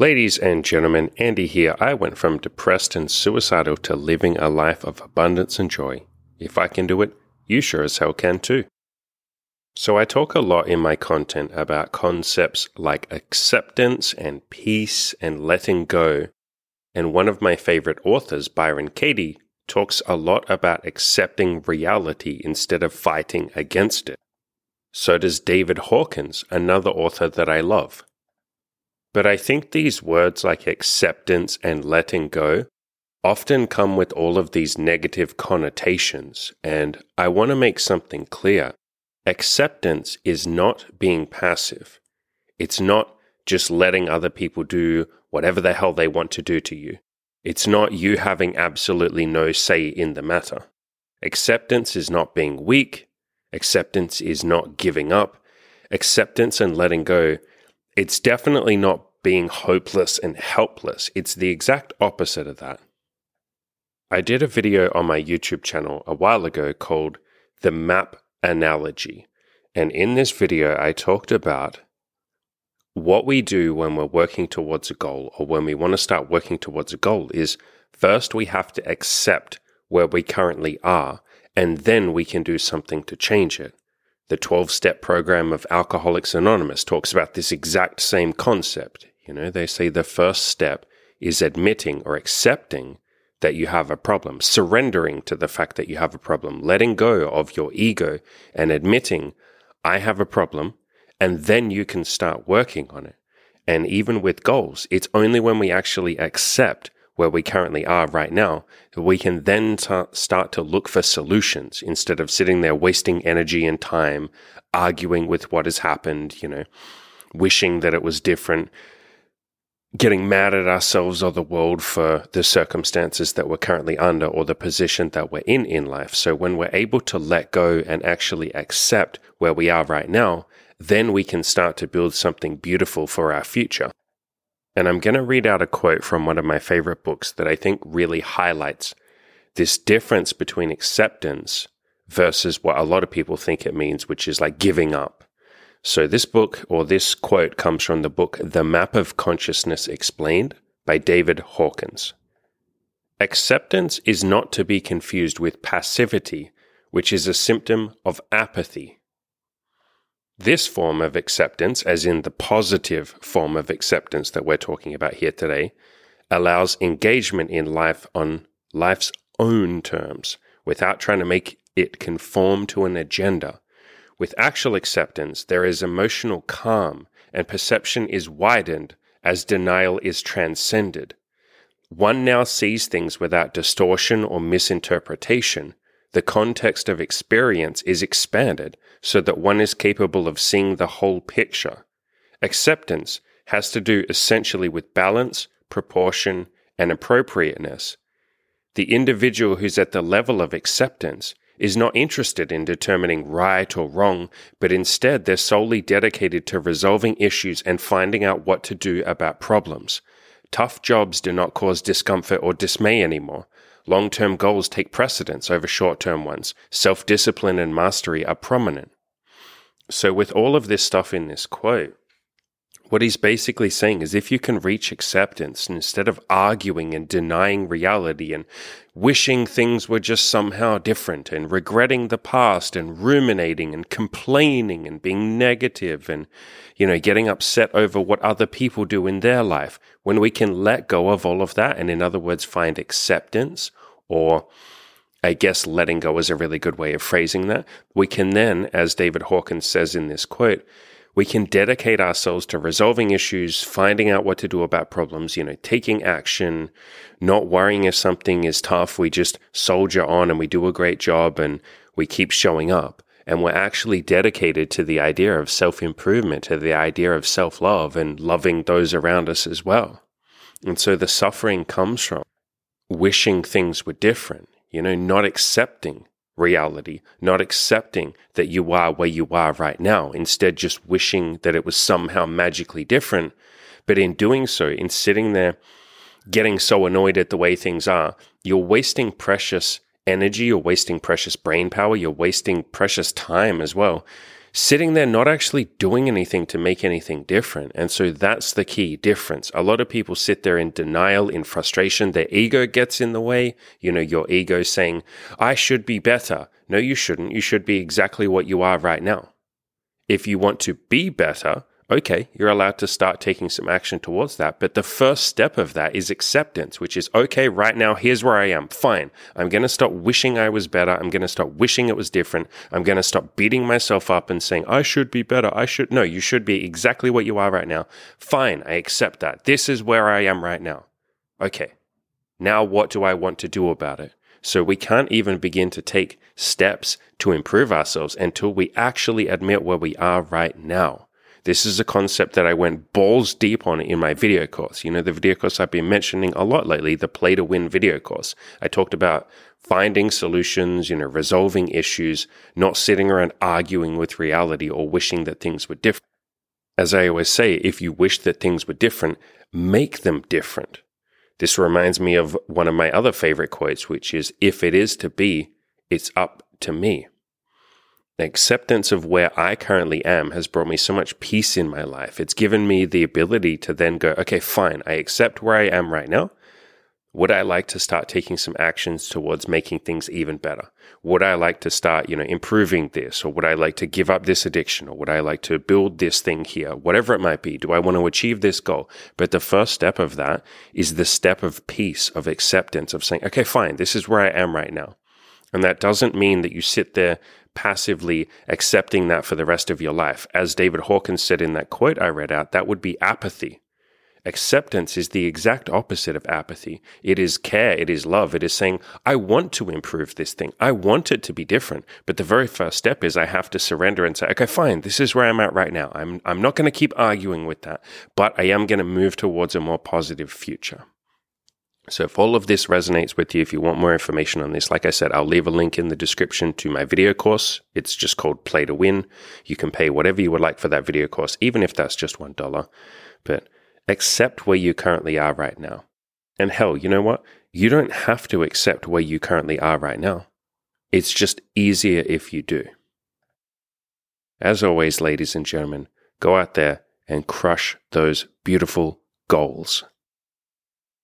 Ladies and gentlemen, Andy here. I went from depressed and suicidal to living a life of abundance and joy. If I can do it, you sure as hell can too. So, I talk a lot in my content about concepts like acceptance and peace and letting go. And one of my favorite authors, Byron Katie, talks a lot about accepting reality instead of fighting against it. So does David Hawkins, another author that I love. But I think these words like acceptance and letting go often come with all of these negative connotations, and I want to make something clear. Acceptance is not being passive. It's not just letting other people do whatever the hell they want to do to you. It's not you having absolutely no say in the matter. Acceptance is not being weak. Acceptance is not giving up. Acceptance and letting go it's definitely not being hopeless and helpless. It's the exact opposite of that. I did a video on my YouTube channel a while ago called The Map Analogy. And in this video, I talked about what we do when we're working towards a goal or when we want to start working towards a goal is first we have to accept where we currently are, and then we can do something to change it. The 12 step program of Alcoholics Anonymous talks about this exact same concept. You know, they say the first step is admitting or accepting that you have a problem, surrendering to the fact that you have a problem, letting go of your ego and admitting, I have a problem, and then you can start working on it. And even with goals, it's only when we actually accept where we currently are right now, we can then t- start to look for solutions instead of sitting there wasting energy and time arguing with what has happened, you know, wishing that it was different, getting mad at ourselves or the world for the circumstances that we're currently under or the position that we're in in life. So when we're able to let go and actually accept where we are right now, then we can start to build something beautiful for our future. And I'm going to read out a quote from one of my favorite books that I think really highlights this difference between acceptance versus what a lot of people think it means, which is like giving up. So, this book or this quote comes from the book The Map of Consciousness Explained by David Hawkins. Acceptance is not to be confused with passivity, which is a symptom of apathy. This form of acceptance, as in the positive form of acceptance that we're talking about here today, allows engagement in life on life's own terms without trying to make it conform to an agenda. With actual acceptance, there is emotional calm and perception is widened as denial is transcended. One now sees things without distortion or misinterpretation the context of experience is expanded so that one is capable of seeing the whole picture. Acceptance has to do essentially with balance, proportion, and appropriateness. The individual who's at the level of acceptance is not interested in determining right or wrong, but instead they're solely dedicated to resolving issues and finding out what to do about problems. Tough jobs do not cause discomfort or dismay anymore. Long term goals take precedence over short term ones. Self discipline and mastery are prominent. So, with all of this stuff in this quote, what he's basically saying is if you can reach acceptance instead of arguing and denying reality and wishing things were just somehow different and regretting the past and ruminating and complaining and being negative and, you know, getting upset over what other people do in their life, when we can let go of all of that and, in other words, find acceptance or I guess letting go is a really good way of phrasing that. We can then, as David Hawkins says in this quote, we can dedicate ourselves to resolving issues, finding out what to do about problems, you know, taking action, not worrying if something is tough. We just soldier on and we do a great job and we keep showing up. And we're actually dedicated to the idea of self improvement, to the idea of self love and loving those around us as well. And so the suffering comes from wishing things were different, you know, not accepting reality, not accepting that you are where you are right now, instead, just wishing that it was somehow magically different. But in doing so, in sitting there getting so annoyed at the way things are, you're wasting precious energy, you're wasting precious brain power, you're wasting precious time as well. Sitting there not actually doing anything to make anything different. And so that's the key difference. A lot of people sit there in denial, in frustration. Their ego gets in the way. You know, your ego saying, I should be better. No, you shouldn't. You should be exactly what you are right now. If you want to be better, okay, you're allowed to start taking some action towards that. But the first step of that is acceptance, which is okay, right now, here's where I am. Fine. I'm going to stop wishing I was better. I'm going to stop wishing it was different. I'm going to stop beating myself up and saying, I should be better. I should. No, you should be exactly what you are right now. Fine. I accept that. This is where I am right now. Okay. Now, what do I want to do about it? So we can't even begin to take steps to improve ourselves until we actually admit where we are right now. This is a concept that I went balls deep on in my video course. You know, the video course I've been mentioning a lot lately, the play to win video course. I talked about finding solutions, you know, resolving issues, not sitting around arguing with reality or wishing that things were different. As I always say, if you wish that things were different, make them different. This reminds me of one of my other favorite quotes, which is, if it is to be, it's up to me acceptance of where I currently am has brought me so much peace in my life. It's given me the ability to then go, okay, fine, I accept where I am right now. Would I like to start taking some actions towards making things even better? Would I like to start, you know, improving this? Or would I like to give up this addiction? Or would I like to build this thing here? Whatever it might be. Do I want to achieve this goal? But the first step of that is the step of peace, of acceptance, of saying, okay, fine, this is where I am right now. And that doesn't mean that you sit there passively accepting that for the rest of your life. As David Hawkins said in that quote I read out, that would be apathy. Acceptance is the exact opposite of apathy. It is care, it is love, it is saying, I want to improve this thing. I want it to be different. But the very first step is I have to surrender and say, okay, fine, this is where I'm at right now. I'm, I'm not going to keep arguing with that, but I am going to move towards a more positive future. So if all of this resonates with you, if you want more information on this, like I said, I'll leave a link in the description to my video course. It's just called Play to Win. You can pay whatever you would like for that video course, even if that's just $1. But accept where you currently are right now. And hell, you know what? You don't have to accept where you currently are right now. It's just easier if you do. As always, ladies and gentlemen, go out there and crush those beautiful goals.